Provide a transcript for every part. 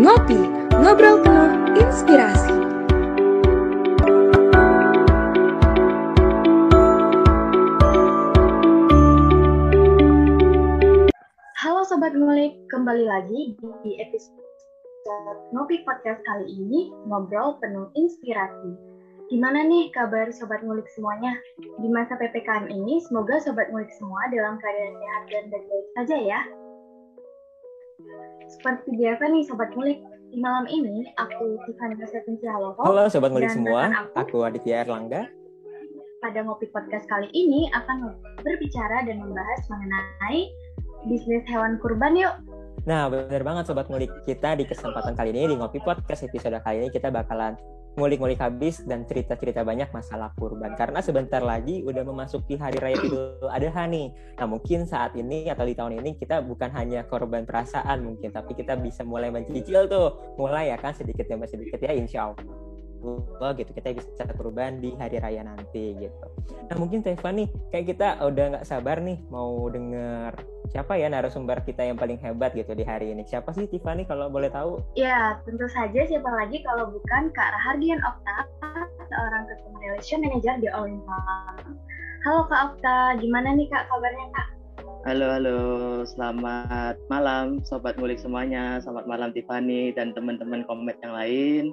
Ngopi, ngobrol penuh inspirasi. Halo Sobat Ngulik, kembali lagi di episode Ngopi Podcast kali ini, ngobrol penuh inspirasi. Gimana nih kabar Sobat Ngulik semuanya? Di masa PPKM ini, semoga Sobat Ngulik semua dalam keadaan sehat dan baik-baik saja ya. Seperti biasa nih Sobat Ngulik, di malam ini aku Tiffany Prasetya Haloho. Halo Sobat Ngulik dan semua, aku, aku Aditya Erlangga. pada Ngopi Podcast kali ini akan berbicara dan membahas mengenai bisnis hewan kurban yuk. Nah, benar banget Sobat Ngulik. Kita di kesempatan kali ini, di Ngopi Podcast episode kali ini, kita bakalan ngulik-ngulik habis dan cerita-cerita banyak masalah kurban. Karena sebentar lagi udah memasuki Hari Raya Idul Adha nih. Nah, mungkin saat ini atau di tahun ini kita bukan hanya korban perasaan mungkin, tapi kita bisa mulai mencicil tuh. Mulai ya kan sedikit demi sedikit ya insya Allah. Allah gitu kita bisa kurban di hari raya nanti gitu. Nah mungkin Teva nih kayak kita udah nggak sabar nih mau denger siapa ya narasumber kita yang paling hebat gitu di hari ini. Siapa sih Tiffany kalau boleh tahu? Ya, tentu saja siapa lagi kalau bukan Kak Rahardian Okta, seorang Customer Relation Manager di All in. Halo Kak Okta, gimana nih Kak kabarnya Kak? Halo, halo. Selamat malam, sobat ngulik semuanya. Selamat malam Tiffany dan teman-teman komet yang lain.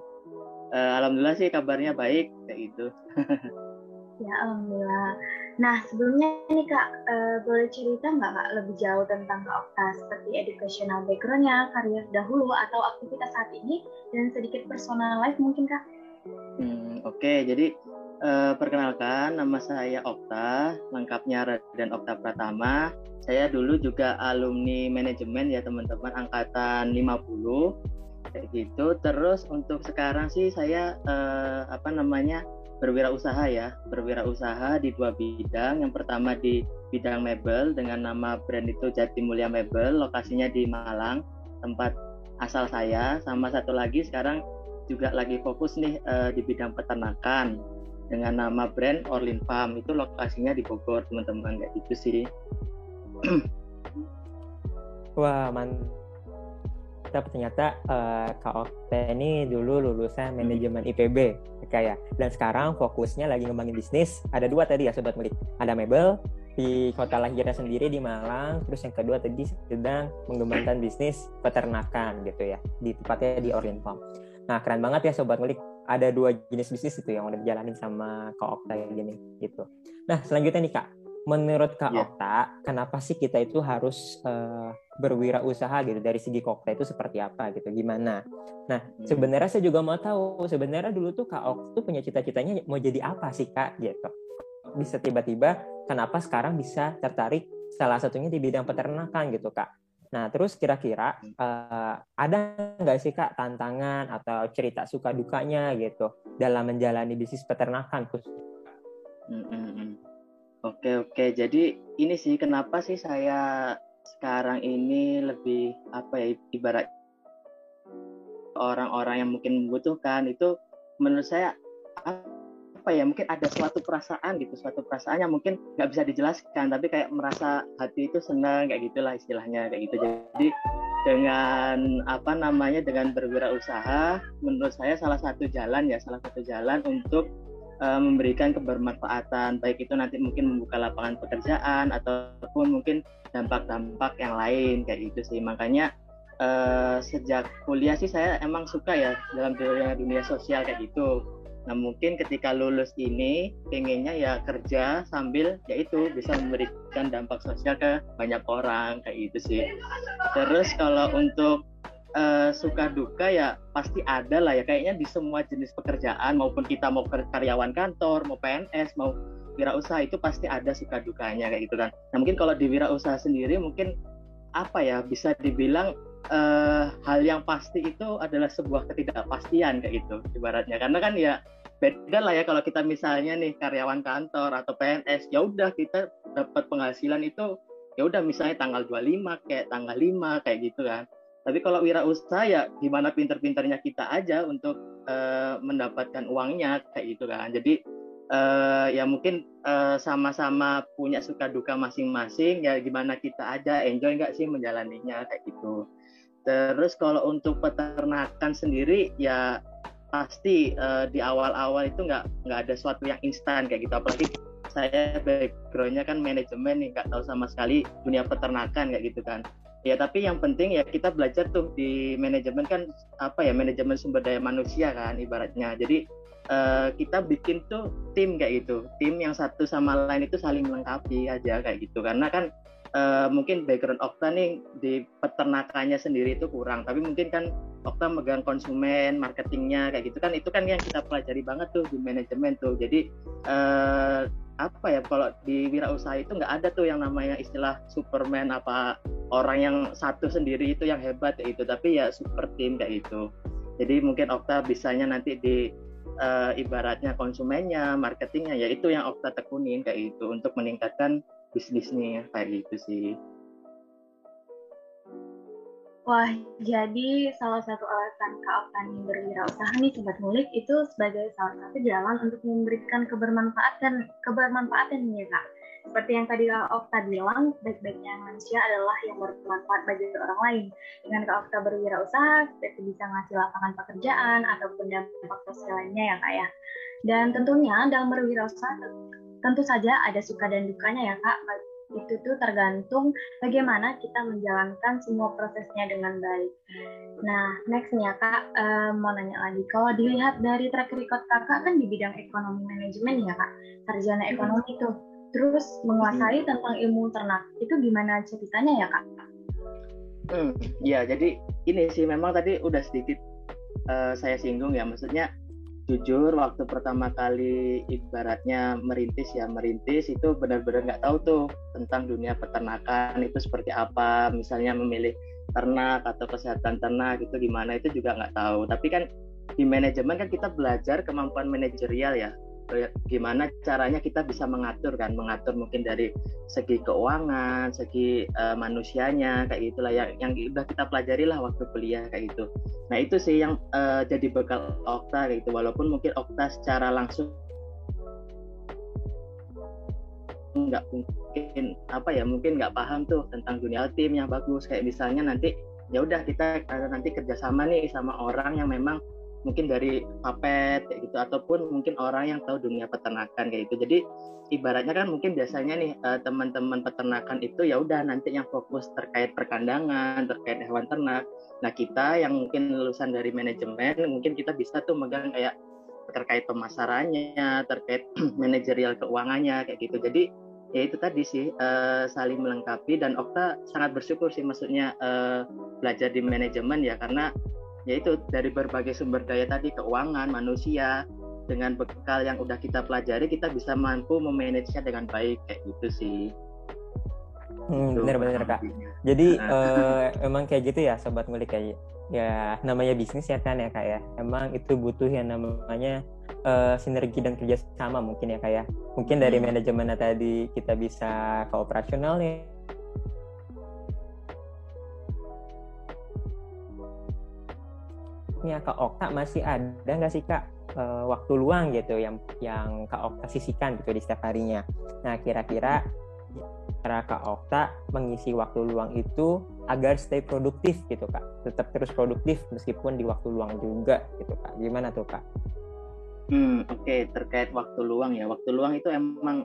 Eh, Alhamdulillah sih kabarnya baik kayak gitu. Ya, Alhamdulillah. Nah, sebelumnya nih Kak, eh, boleh cerita nggak Kak lebih jauh tentang Kak Okta, seperti educational background-nya, karir dahulu, atau aktivitas saat ini, dan sedikit personal life mungkin Kak? Hmm, Oke, jadi eh, perkenalkan nama saya Okta, lengkapnya Raden Okta Pratama. Saya dulu juga alumni manajemen ya teman-teman angkatan 50 kayak gitu. Terus untuk sekarang sih saya eh, apa namanya berwirausaha ya, berwirausaha di dua bidang. Yang pertama di bidang mebel dengan nama brand itu Jatimulya Mebel, lokasinya di Malang, tempat asal saya. Sama satu lagi sekarang juga lagi fokus nih eh, di bidang peternakan dengan nama brand Orlin Farm itu lokasinya di Bogor teman-teman kayak gitu sih. Wah mantap ternyata eh, Kak Okta ini dulu lulusan manajemen IPB kayak dan sekarang fokusnya lagi ngembangin bisnis. Ada dua tadi ya sobat mulik. Ada mebel di kota lahirnya sendiri di Malang, terus yang kedua tadi sedang mengembangkan bisnis peternakan gitu ya di tempatnya di Orlin Farm. Nah keren banget ya sobat mulik. Ada dua jenis bisnis itu yang udah dijalanin sama Kak Okta gini gitu. Nah selanjutnya nih Kak, menurut Kak Iya. Okta, kenapa sih kita itu harus eh, berwirausaha gitu dari segi Kak Okta itu seperti apa gitu, gimana? Nah sebenarnya saya juga mau tahu sebenarnya dulu tuh Kak Okta tuh punya cita-citanya mau jadi apa sih Kak gitu? Bisa tiba-tiba kenapa sekarang bisa tertarik salah satunya di bidang peternakan gitu Kak? Nah terus kira-kira eh, ada nggak sih Kak tantangan atau cerita suka dukanya gitu dalam menjalani bisnis peternakan khusus? Mm, mm, mm. Oke oke, jadi ini sih kenapa sih saya sekarang ini lebih apa ya ibarat orang-orang yang mungkin membutuhkan itu menurut saya apa ya mungkin ada suatu perasaan gitu suatu perasaan yang mungkin nggak bisa dijelaskan tapi kayak merasa hati itu senang kayak gitulah istilahnya kayak gitu. Jadi dengan apa namanya dengan berwirausaha menurut saya salah satu jalan ya salah satu jalan untuk eh, memberikan kebermanfaatan baik itu nanti mungkin membuka lapangan pekerjaan ataupun mungkin dampak-dampak yang lain kayak gitu sih. Makanya eh, sejak kuliah sih saya emang suka ya dalam dunia dunia sosial kayak gitu. Nah mungkin ketika lulus ini pengennya ya kerja sambil yaitu bisa memberikan dampak sosial ke banyak orang kayak gitu sih. Terus kalau untuk eh, suka duka ya pasti ada lah ya. Kayaknya di semua jenis pekerjaan maupun kita mau karyawan kantor mau PNS mau wirausaha itu pasti ada suka dukanya kayak gitu kan. Nah mungkin kalau di wirausaha sendiri mungkin apa ya bisa dibilang eh, hal yang pasti itu adalah sebuah ketidakpastian kayak gitu ibaratnya. Karena kan ya beda lah ya kalau kita misalnya nih karyawan kantor atau PNS ya udah kita dapat penghasilan itu ya udah misalnya tanggal 25 kayak tanggal 5 kayak gitu kan tapi kalau wirausaha ya gimana pinter-pinternya kita aja untuk eh, mendapatkan uangnya kayak gitu kan. Jadi eh, ya mungkin eh, sama-sama punya suka duka masing-masing ya gimana kita aja enjoy nggak sih menjalaninya kayak gitu. Terus kalau untuk peternakan sendiri ya pasti uh, di awal-awal itu nggak nggak ada sesuatu yang instan kayak gitu. Apalagi saya backgroundnya kan manajemen nih nggak tahu sama sekali dunia peternakan kayak gitu kan ya tapi yang penting ya kita belajar tuh di manajemen kan apa ya manajemen sumber daya manusia kan ibaratnya. Jadi uh, kita bikin tuh tim kayak gitu. Tim yang satu sama lain itu saling melengkapi aja kayak gitu. Karena kan uh, mungkin background Okta nih di peternakannya sendiri itu kurang. Tapi mungkin kan Okta megang konsumen marketingnya kayak gitu kan itu kan yang kita pelajari banget tuh di manajemen tuh. Jadi uh, apa ya kalau di wirausaha itu nggak ada tuh yang namanya istilah Superman apa orang yang satu sendiri itu yang hebat itu tapi ya super team kayak gitu jadi mungkin Okta bisanya nanti di uh, ibaratnya konsumennya marketingnya ya itu yang Okta tekunin kayak gitu untuk meningkatkan bisnisnya kayak gitu sih. Wah, jadi salah satu alasan Kak Oktani berwirausaha nih Sobat Ngulik itu sebagai salah satu jalan untuk memberikan kebermanfaatan kebermanfaatan nih ya Kak. Seperti yang tadi Kak Okta bilang, baik-baiknya manusia adalah yang bermanfaat bagi orang lain. Dengan Kak Okta berwirausaha, seperti bisa ngasih lapangan pekerjaan ataupun dampak sosial lainnya ya Kak ya. Dan tentunya dalam berwirausaha tentu saja ada suka dan dukanya ya kak itu tuh tergantung bagaimana kita menjalankan semua prosesnya dengan baik. Nah, nextnya kak. Uh, mau nanya lagi, kalau dilihat dari track record kakak kan di bidang ekonomi manajemen ya kak, sarjana ekonomi itu, terus menguasai hmm. tentang ilmu ternak, itu gimana ceritanya ya kak? Hmm, ya jadi ini sih memang tadi udah sedikit uh, saya singgung ya, maksudnya jujur waktu pertama kali ibaratnya merintis ya merintis itu benar-benar nggak tahu tuh tentang dunia peternakan itu seperti apa. Misalnya memilih ternak atau kesehatan ternak itu gimana itu juga nggak tahu. Tapi kan di manajemen kan kita belajar kemampuan manajerial ya gimana caranya kita bisa mengatur kan? Mengatur mungkin dari segi keuangan segi uh, manusianya kayak gitulah. Yang yang udah kita pelajari lah waktu kuliah kayak gitu. Nah itu sih yang uh, jadi bekal Okta gitu. Walaupun mungkin Okta secara langsung nggak mungkin apa ya mungkin nggak paham tuh tentang dunia tim yang bagus. Kayak misalnya nanti ya udah kita nanti kerjasama nih sama orang yang memang mungkin dari papet kayak gitu. Ataupun mungkin orang yang tahu dunia peternakan kayak gitu. Jadi ibaratnya kan mungkin biasanya nih uh, teman-teman peternakan itu ya udah nanti yang fokus terkait perkandangan terkait hewan ternak. Nah kita yang mungkin lulusan dari manajemen mungkin kita bisa tuh megang kayak terkait pemasarannya terkait manajerial keuangannya kayak gitu. Jadi ya itu tadi sih uh, saling melengkapi. Dan Okta sangat bersyukur sih maksudnya uh, belajar di manajemen ya karena yaitu dari berbagai sumber daya tadi keuangan manusia dengan bekal yang udah kita pelajari kita bisa mampu memanagenya dengan baik kayak gitu sih. Hmm, benar-benar kak. jadi uh, emang kayak gitu ya sobat ngulik kayak ya namanya bisnis ya kan ya kak ya. Emang itu butuh yang namanya uh, sinergi dan kerjasama mungkin ya kak ya. Mungkin dari hmm. manajemen tadi kita bisa ke operasional nih nya Kak Okta masih ada nggak sih Kak uh, waktu luang gitu yang yang Kak Okta sisihkan gitu di setiap harinya. Nah kira-kira cara Kak Okta mengisi waktu luang itu agar stay produktif gitu Kak, tetap terus produktif meskipun di waktu luang juga gitu Kak. Gimana tuh Kak? Hmm oke okay. terkait waktu luang ya waktu luang itu emang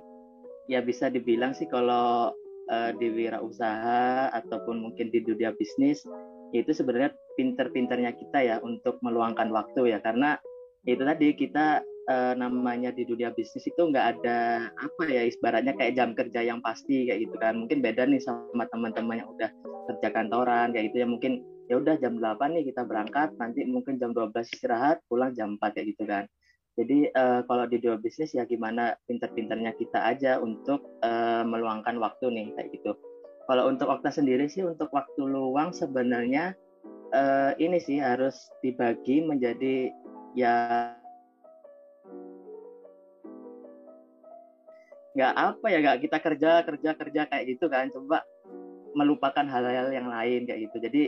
ya bisa dibilang sih kalau uh, di wirausaha ataupun mungkin di dunia bisnis itu sebenarnya pinter-pinternya kita ya untuk meluangkan waktu ya. Karena itu tadi kita e, namanya di dunia bisnis itu nggak ada apa ya ibaratnya kayak jam kerja yang pasti kayak gitu kan. Mungkin beda nih sama teman-teman yang udah kerja kantoran kayak gitu ya. Mungkin ya udah jam 8 nih kita berangkat nanti mungkin jam 12 istirahat pulang jam 4 kayak gitu kan. Jadi e, kalau di dunia bisnis ya gimana pinter-pinternya kita aja untuk e, meluangkan waktu nih kayak gitu. Kalau untuk Okta sendiri sih untuk waktu luang sebenarnya uh, ini sih harus dibagi menjadi ya nggak apa ya nggak kita kerja kerja kerja kayak gitu kan. Coba melupakan hal-hal yang lain kayak gitu. Jadi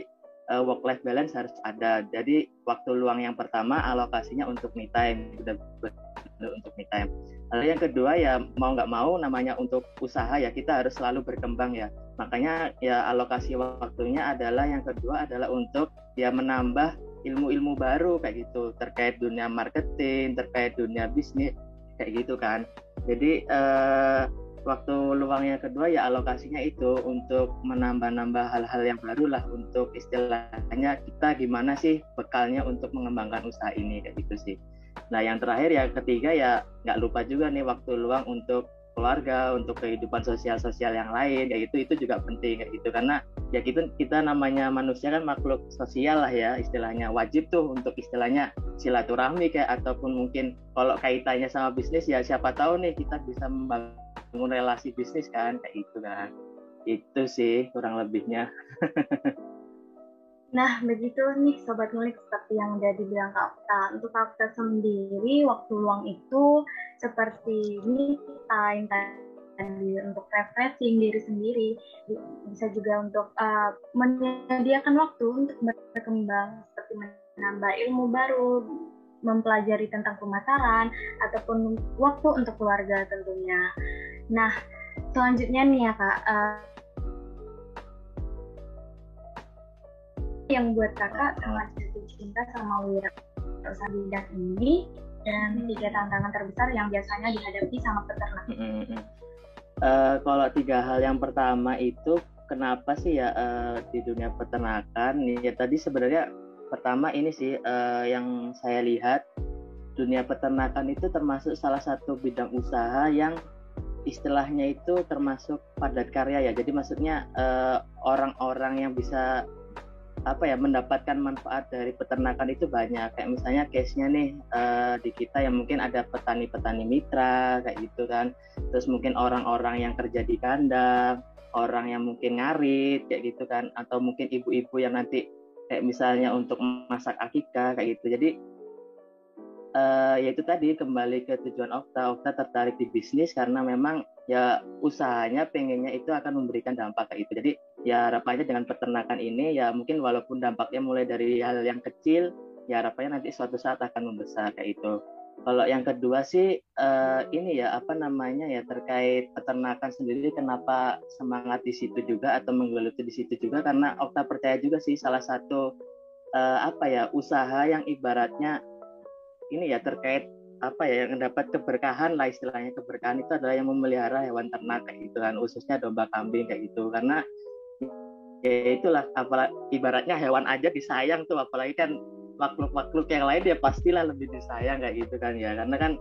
uh, eh, work life balance harus ada. Jadi waktu luang yang pertama alokasinya untuk me time. Udah gitu untuk me time. Lalu yang kedua ya mau nggak mau namanya untuk usaha ya kita harus selalu berkembang ya. Makanya ya alokasi waktunya adalah yang kedua adalah untuk ya menambah ilmu-ilmu baru kayak gitu terkait dunia marketing, terkait dunia bisnis kayak gitu kan. Jadi eh, waktu luangnya kedua ya alokasinya itu untuk menambah-nambah hal-hal yang baru lah untuk istilahnya kita gimana sih bekalnya untuk mengembangkan usaha ini kayak gitu sih. Nah yang terakhir ya ketiga ya nggak lupa juga nih waktu luang untuk keluarga, untuk kehidupan sosial-sosial yang lain, kayak gitu itu juga penting kayak gitu. Karena ya kita kita namanya manusia kan makhluk sosial lah ya istilahnya wajib tuh untuk istilahnya silaturahmi kayak ataupun mungkin kalau kaitannya sama bisnis ya siapa tahu nih kita bisa membangun relasi bisnis kan kayak gitu kan. Itu sih kurang lebihnya Nah, begitu nih Sobat Ngulik seperti yang udah dibilang Kak Okta. Untuk Kak Okta sendiri, waktu luang itu seperti me time tadi untuk refreshing diri sendiri. Bisa juga untuk uh, menyediakan waktu untuk berkembang, seperti menambah ilmu baru, mempelajari tentang pemasaran, ataupun waktu untuk keluarga tentunya. Nah, selanjutnya nih ya Kak, uh, yang buat kakak sangat jatuh cinta sama wira usaha bidang ini dan tiga tantangan terbesar yang biasanya dihadapi sama peternak. Uh, kalau tiga hal yang pertama itu kenapa sih ya uh, di dunia peternakan? Ya tadi sebenarnya pertama ini sih uh, yang saya lihat dunia peternakan itu termasuk salah satu bidang usaha yang istilahnya itu termasuk padat karya ya. Jadi maksudnya orang-orang uh, yang bisa apa ya mendapatkan manfaat dari peternakan itu banyak. Kayak misalnya case-nya nih uh, di kita yang mungkin ada petani-petani mitra kayak gitu kan. Terus mungkin orang-orang yang kerja di kandang orang yang mungkin ngarit kayak gitu kan. Atau mungkin ibu-ibu yang nanti kayak misalnya untuk masak akikah kayak gitu. Jadi uh, ya itu tadi kembali ke tujuan Okta. Okta tertarik di bisnis karena memang ya usahanya pengennya itu akan memberikan dampak kayak itu jadi ya harapannya dengan peternakan ini ya mungkin walaupun dampaknya mulai dari hal yang kecil ya harapannya nanti suatu saat akan membesar kayak itu kalau yang kedua sih uh, ini ya apa namanya ya terkait peternakan sendiri kenapa semangat di situ juga atau menggeluti di situ juga karena Okta percaya juga sih salah satu uh, apa ya usaha yang ibaratnya ini ya terkait apa ya yang dapat keberkahan lah istilahnya. Keberkahan itu adalah yang memelihara hewan ternak kayak gitu kan khususnya domba kambing kayak gitu. Karena ya itulah apalagi ibaratnya hewan aja disayang tuh apalagi kan makhluk-makhluk yang lain dia pastilah lebih disayang kayak gitu kan ya. Karena kan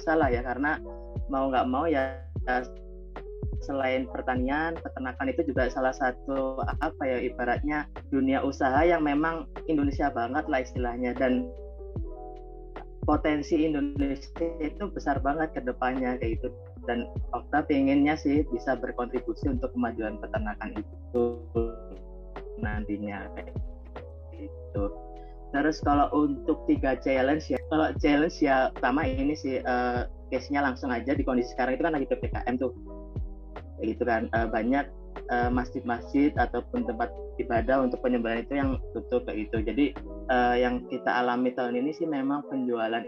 salah ya karena mau nggak mau ya selain pertanian, peternakan itu juga salah satu apa ya ibaratnya dunia usaha yang memang Indonesia banget lah istilahnya. Dan potensi Indonesia itu besar banget ke depannya kayak gitu. Dan Okta pengennya sih bisa berkontribusi untuk kemajuan peternakan itu nantinya kayak gitu. Terus kalau untuk tiga challenge ya, kalau challenge ya pertama ini sih uh, case-nya langsung aja di kondisi sekarang. Itu kan lagi PPKM tuh gitu kan. Uh, banyak uh, masjid-masjid ataupun tempat ibadah untuk penyembahan itu yang tutup kayak gitu. Jadi uh, yang kita alami tahun ini sih memang penjualan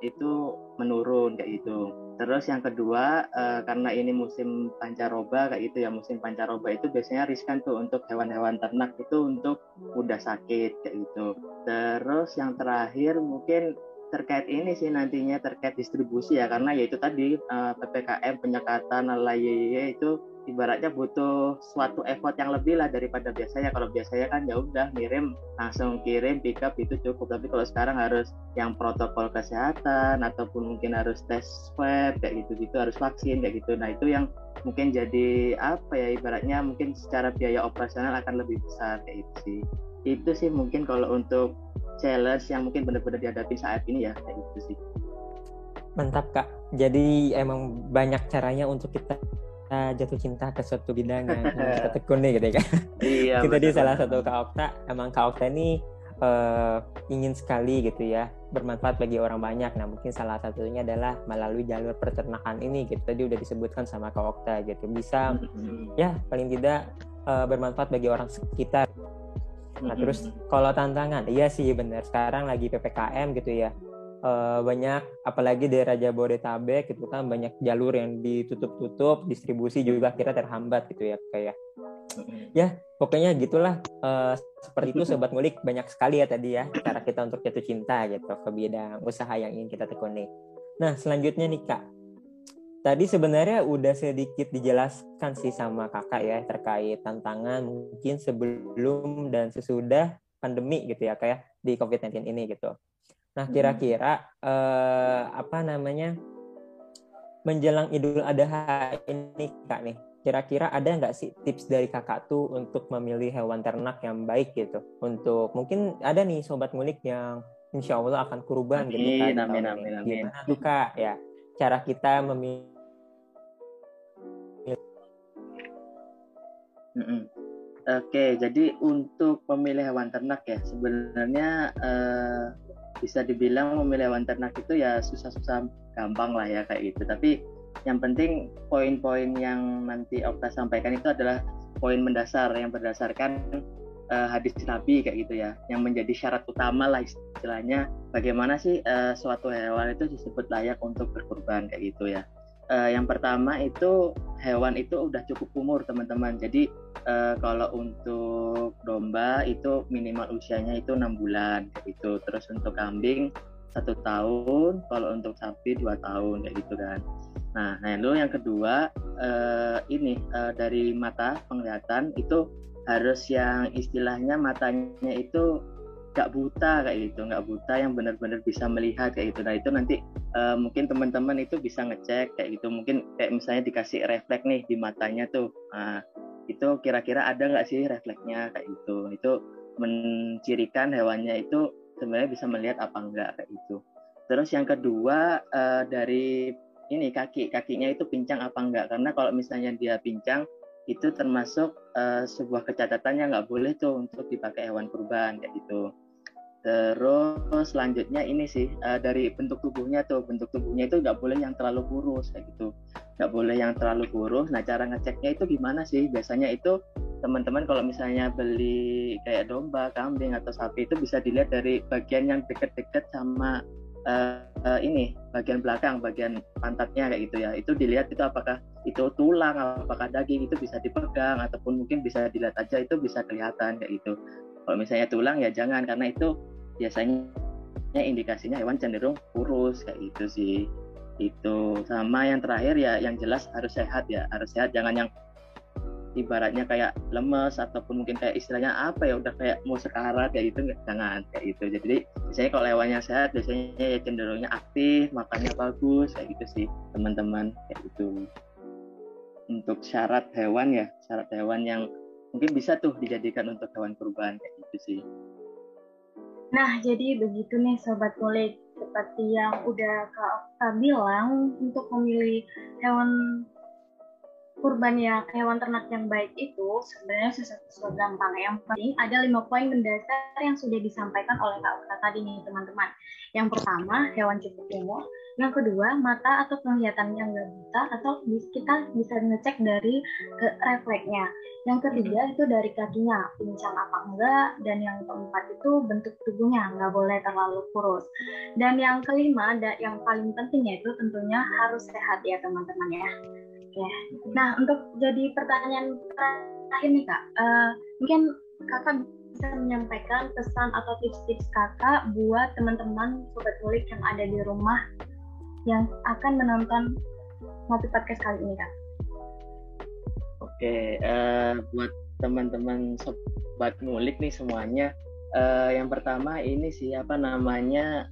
itu menurun kayak gitu. Terus yang kedua uh, karena ini musim pancaroba kayak gitu ya musim pancaroba itu biasanya riskan tuh untuk hewan-hewan ternak itu untuk mudah sakit kayak gitu. Terus yang terakhir mungkin terkait ini sih nantinya terkait distribusi ya. Karena yaitu tadi uh, ppkm penyekatan lalai itu ibaratnya butuh suatu effort yang lebih lah daripada biasanya. Kalau biasanya kan ya udah ngirim langsung kirim pick up itu cukup. Tapi kalau sekarang harus yang protokol kesehatan ataupun mungkin harus tes swab kayak gitu gitu harus vaksin kayak gitu. Nah itu yang mungkin jadi apa ya ibaratnya mungkin secara biaya operasional akan lebih besar kayak itu sih. Itu sih mungkin kalau untuk challenge yang mungkin benar-benar dihadapi saat ini ya kayak gitu sih. Mantap kak. Jadi emang banyak caranya untuk kita jatuh cinta ke suatu bidang yang kita tekuni gitu ya kan iya, kita di salah satu kak Okta. Emang kak Okta ini uh, ingin sekali gitu ya bermanfaat bagi orang banyak. Nah mungkin salah satunya adalah melalui jalur peternakan ini gitu. Tadi udah disebutkan sama kak Okta gitu. Bisa mm -hmm. ya paling tidak uh, bermanfaat bagi orang sekitar Nah terus kalau tantangan, iya sih benar. Sekarang lagi ppkm gitu ya. Uh, banyak apalagi daerah Jabodetabek itu kan banyak jalur yang ditutup-tutup, distribusi juga kira terhambat gitu ya kayak. Ya pokoknya gitulah. Uh, seperti itu sobat ngulik banyak sekali ya tadi ya cara kita untuk jatuh cinta gitu ke bidang usaha yang ingin kita tekuni. Nah selanjutnya nih kak, tadi sebenarnya udah sedikit dijelaskan sih sama kakak ya terkait tantangan mungkin sebelum dan sesudah pandemi gitu ya kayak ya, di COVID-19 ini gitu. Nah hmm. kira-kira eh, apa namanya menjelang Idul Adha ini kak nih kira-kira ada nggak sih tips dari kakak tuh untuk memilih hewan ternak yang baik gitu untuk mungkin ada nih sobat ngulik yang insya Allah akan kurban gitu kan amin, amin, amin, gimana tuh kak ya cara kita memilih Oke, jadi untuk memilih hewan ternak ya sebenarnya uh, bisa dibilang memilih hewan ternak itu ya susah-susah gampang lah ya kayak gitu. Tapi yang penting poin-poin yang nanti Okta sampaikan itu adalah poin mendasar yang berdasarkan uh, hadis Nabi kayak gitu ya, yang menjadi syarat utama lah istilahnya bagaimana sih uh, suatu hewan itu disebut layak untuk berkurban kayak gitu ya uh, yang pertama itu hewan itu udah cukup umur teman-teman. Jadi uh, kalau untuk domba itu minimal usianya itu enam bulan gitu. Terus untuk kambing satu tahun, kalau untuk sapi dua tahun kayak gitu kan. Nah, nah yang kedua uh, ini uh, dari mata penglihatan itu harus yang istilahnya matanya itu gak buta kayak gitu. Nggak buta yang benar-benar bisa melihat kayak gitu. Nah itu nanti uh, mungkin teman-teman itu bisa ngecek kayak gitu. Mungkin kayak misalnya dikasih refleks nih di matanya tuh. Nah, itu kira-kira ada nggak sih refleksnya kayak gitu. Itu mencirikan hewannya itu sebenarnya bisa melihat apa enggak kayak gitu. Terus yang kedua uh, dari ini kaki. Kakinya itu pincang apa enggak karena kalau misalnya dia pincang itu termasuk uh, sebuah catatan yang nggak boleh tuh untuk dipakai hewan kurban kayak gitu. Terus selanjutnya ini sih uh, dari bentuk tubuhnya tuh bentuk tubuhnya itu nggak boleh yang terlalu kurus kayak gitu, nggak boleh yang terlalu kurus. Nah cara ngeceknya itu gimana sih? Biasanya itu teman-teman kalau misalnya beli kayak domba, kambing atau sapi itu bisa dilihat dari bagian yang deket-deket sama uh, uh, ini bagian belakang, bagian pantatnya kayak gitu ya. Itu dilihat itu apakah itu tulang, apakah daging itu bisa dipegang ataupun mungkin bisa dilihat aja itu bisa kelihatan kayak gitu. Kalau misalnya tulang ya jangan karena itu biasanya indikasinya hewan cenderung kurus kayak gitu sih. Itu sama yang terakhir ya yang jelas harus sehat ya, harus sehat jangan yang ibaratnya kayak lemes ataupun mungkin kayak istilahnya apa ya udah kayak mau sekarat kayak gitu jangan kayak gitu. Jadi biasanya kalau hewannya sehat biasanya ya cenderungnya aktif makannya bagus kayak gitu sih teman-teman kayak gitu. Untuk syarat hewan ya syarat hewan yang mungkin bisa tuh dijadikan untuk hewan kurban kayak gitu sih. Nah jadi begitu nih sobat kulit. Seperti yang udah Kak Okta bilang untuk memilih hewan kurban yang hewan ternak yang baik itu sebenarnya sesuatu gampang. Yang penting ada lima poin mendasar yang sudah disampaikan oleh Kak Okta tadi nih teman-teman. Yang pertama, hewan cukup umur. Yang kedua, mata atau penglihatannya nggak buta atau kita bisa ngecek dari ke refleksnya. Yang ketiga itu dari kakinya, pincang apa enggak. Dan yang keempat itu bentuk tubuhnya, nggak boleh terlalu kurus. Dan yang kelima, dan yang paling pentingnya itu tentunya harus sehat ya teman-teman ya. Oke. Nah, untuk jadi pertanyaan terakhir nih Kak, uh, mungkin Kakak bisa menyampaikan pesan atau tips-tips Kakak buat teman-teman sobat kulik yang ada di rumah yang akan menonton Ngopi Podcast kali ini Kak. Oke, uh, buat teman-teman sobat ngulik nih semuanya, uh, yang pertama ini sih apa namanya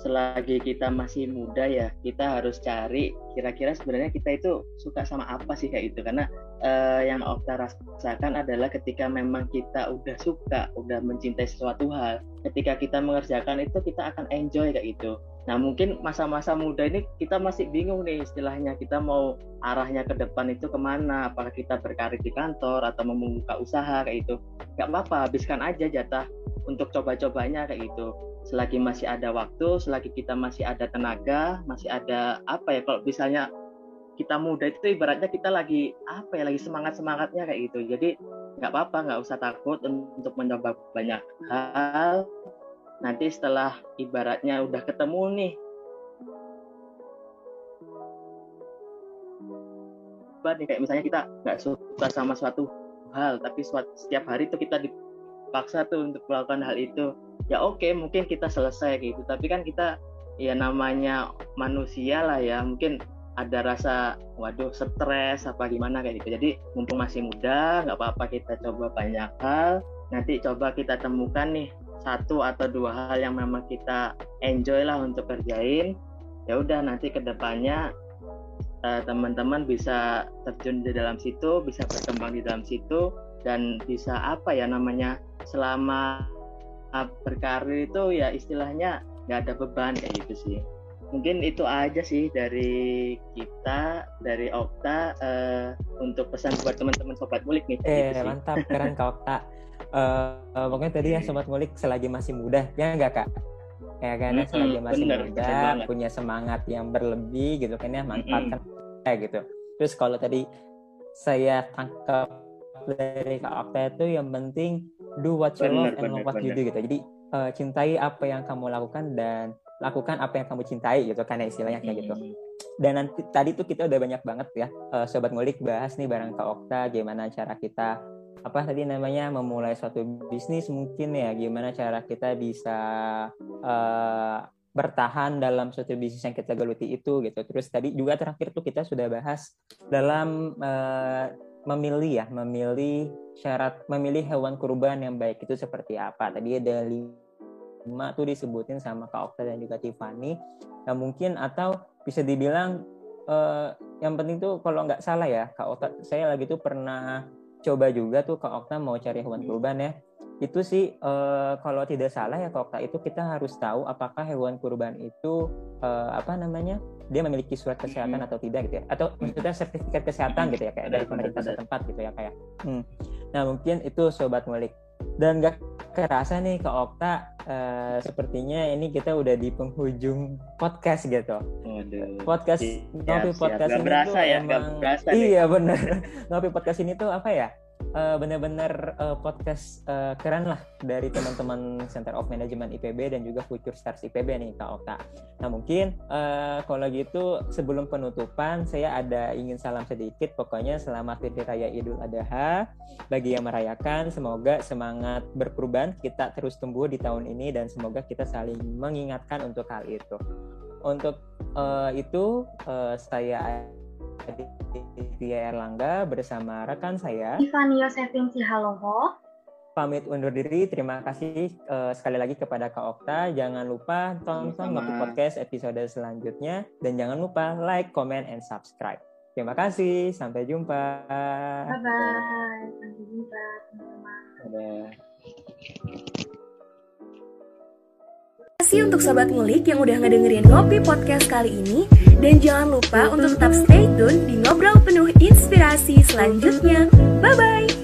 selagi kita masih muda ya kita harus cari kira-kira sebenarnya kita itu suka sama apa sih kayak itu karena uh, yang Okta rasakan adalah ketika memang kita udah suka udah mencintai sesuatu hal ketika kita mengerjakan itu kita akan enjoy kayak gitu. Nah mungkin masa-masa muda ini kita masih bingung nih istilahnya kita mau arahnya ke depan itu ke mana apakah kita berkarir di kantor atau membuka usaha kayak itu nggak apa-apa habiskan aja jatah untuk coba-cobanya kayak gitu selagi masih ada waktu, selagi kita masih ada tenaga, masih ada apa ya kalau misalnya kita muda itu ibaratnya kita lagi apa ya lagi semangat semangatnya kayak gitu. Jadi nggak apa-apa nggak usah takut untuk mencoba banyak hal nanti setelah ibaratnya udah ketemu nih kayak misalnya kita nggak suka sama suatu hal tapi setiap hari itu kita dipaksa tuh untuk melakukan hal itu. Ya oke okay, mungkin kita selesai gitu. Tapi kan kita ya namanya manusia lah ya. Mungkin ada rasa waduh stres apa gimana kayak gitu. Jadi mumpung masih muda nggak apa-apa kita coba banyak hal. Nanti coba kita temukan nih satu atau dua hal yang memang kita enjoy lah untuk kerjain. Ya udah nanti ke depannya uh, teman-teman bisa terjun di dalam situ bisa berkembang di dalam situ dan bisa apa ya namanya selama berkarir itu ya istilahnya nggak ada beban kayak gitu sih mungkin itu aja sih dari kita dari Okta uh, untuk pesan buat teman-teman sobat mulik nih. Eh gitu mantap keren Kak Okta. Uh, uh, pokoknya tadi ya sobat mulik selagi masih muda ya enggak Kak? Ya kan mm -hmm, selagi masih bener, muda punya semangat yang berlebih gitu kan ya manfaatkan mm -hmm. kayak gitu. Terus kalau tadi saya tangkap dari Kak Okta itu? Yang penting do what you bener, love and love what bener. you do gitu. Jadi uh, cintai apa yang kamu lakukan dan lakukan apa yang kamu cintai gitu karena istilahnya kayak gitu. Dan nanti tadi tuh kita udah banyak banget ya uh, sobat ngulik bahas nih bareng Kak Okta gimana cara kita apa tadi namanya memulai suatu bisnis mungkin ya. Gimana cara kita bisa uh, bertahan dalam suatu bisnis yang kita geluti itu gitu. Terus tadi juga terakhir tuh kita sudah bahas dalam uh, memilih ya memilih syarat memilih hewan kurban yang baik itu seperti apa. Tadi ada lima tuh disebutin sama Kak Okta dan juga Tiffany. Yang mungkin atau bisa dibilang uh, yang penting tuh kalau nggak salah ya Kak Okta saya lagi tuh pernah coba juga tuh Kak Okta mau cari hewan kurban ya itu sih uh, kalau tidak salah ya Kak Okta itu kita harus tahu apakah hewan kurban itu uh, apa namanya dia memiliki surat kesehatan atau tidak gitu ya? Atau maksudnya sertifikat kesehatan gitu ya kayak dari pemerintah setempat gitu ya kayak hmm. nah mungkin itu sobat mulik. Dan gak kerasa nih ke Okta uh, sepertinya ini kita udah di penghujung podcast gitu. Waduh. Podcast ngopi podcast ini berasa tuh ya, emang berasa iya bener. Ngopi podcast ini tuh apa ya? Uh, benar-benar uh, podcast uh, keren lah dari teman-teman Center of Management IPB dan juga Future Stars IPB nih Kak Okta. Nah mungkin uh, kalau gitu sebelum penutupan saya ada ingin salam sedikit pokoknya selamat Hari Raya Idul Adha bagi yang merayakan semoga semangat berkurban kita terus tumbuh di tahun ini dan semoga kita saling mengingatkan untuk hal itu. Untuk uh, itu uh, saya Tia Erlangga bersama rekan saya Ivani Yosefin Cihaloho pamit undur diri. Terima kasih uh, sekali lagi kepada Kak Okta. Jangan lupa tonton Ngopi Podcast episode selanjutnya dan jangan lupa like, comment, and subscribe. Terima kasih. Sampai jumpa. Bye bye. Sampai jumpa teman-teman. Kasih untuk Sobat Ngulik yang udah ngedengerin Ngopi Podcast kali ini. Dan jangan lupa untuk tetap stay tune di Ngobrol Penuh Inspirasi selanjutnya. Bye-bye!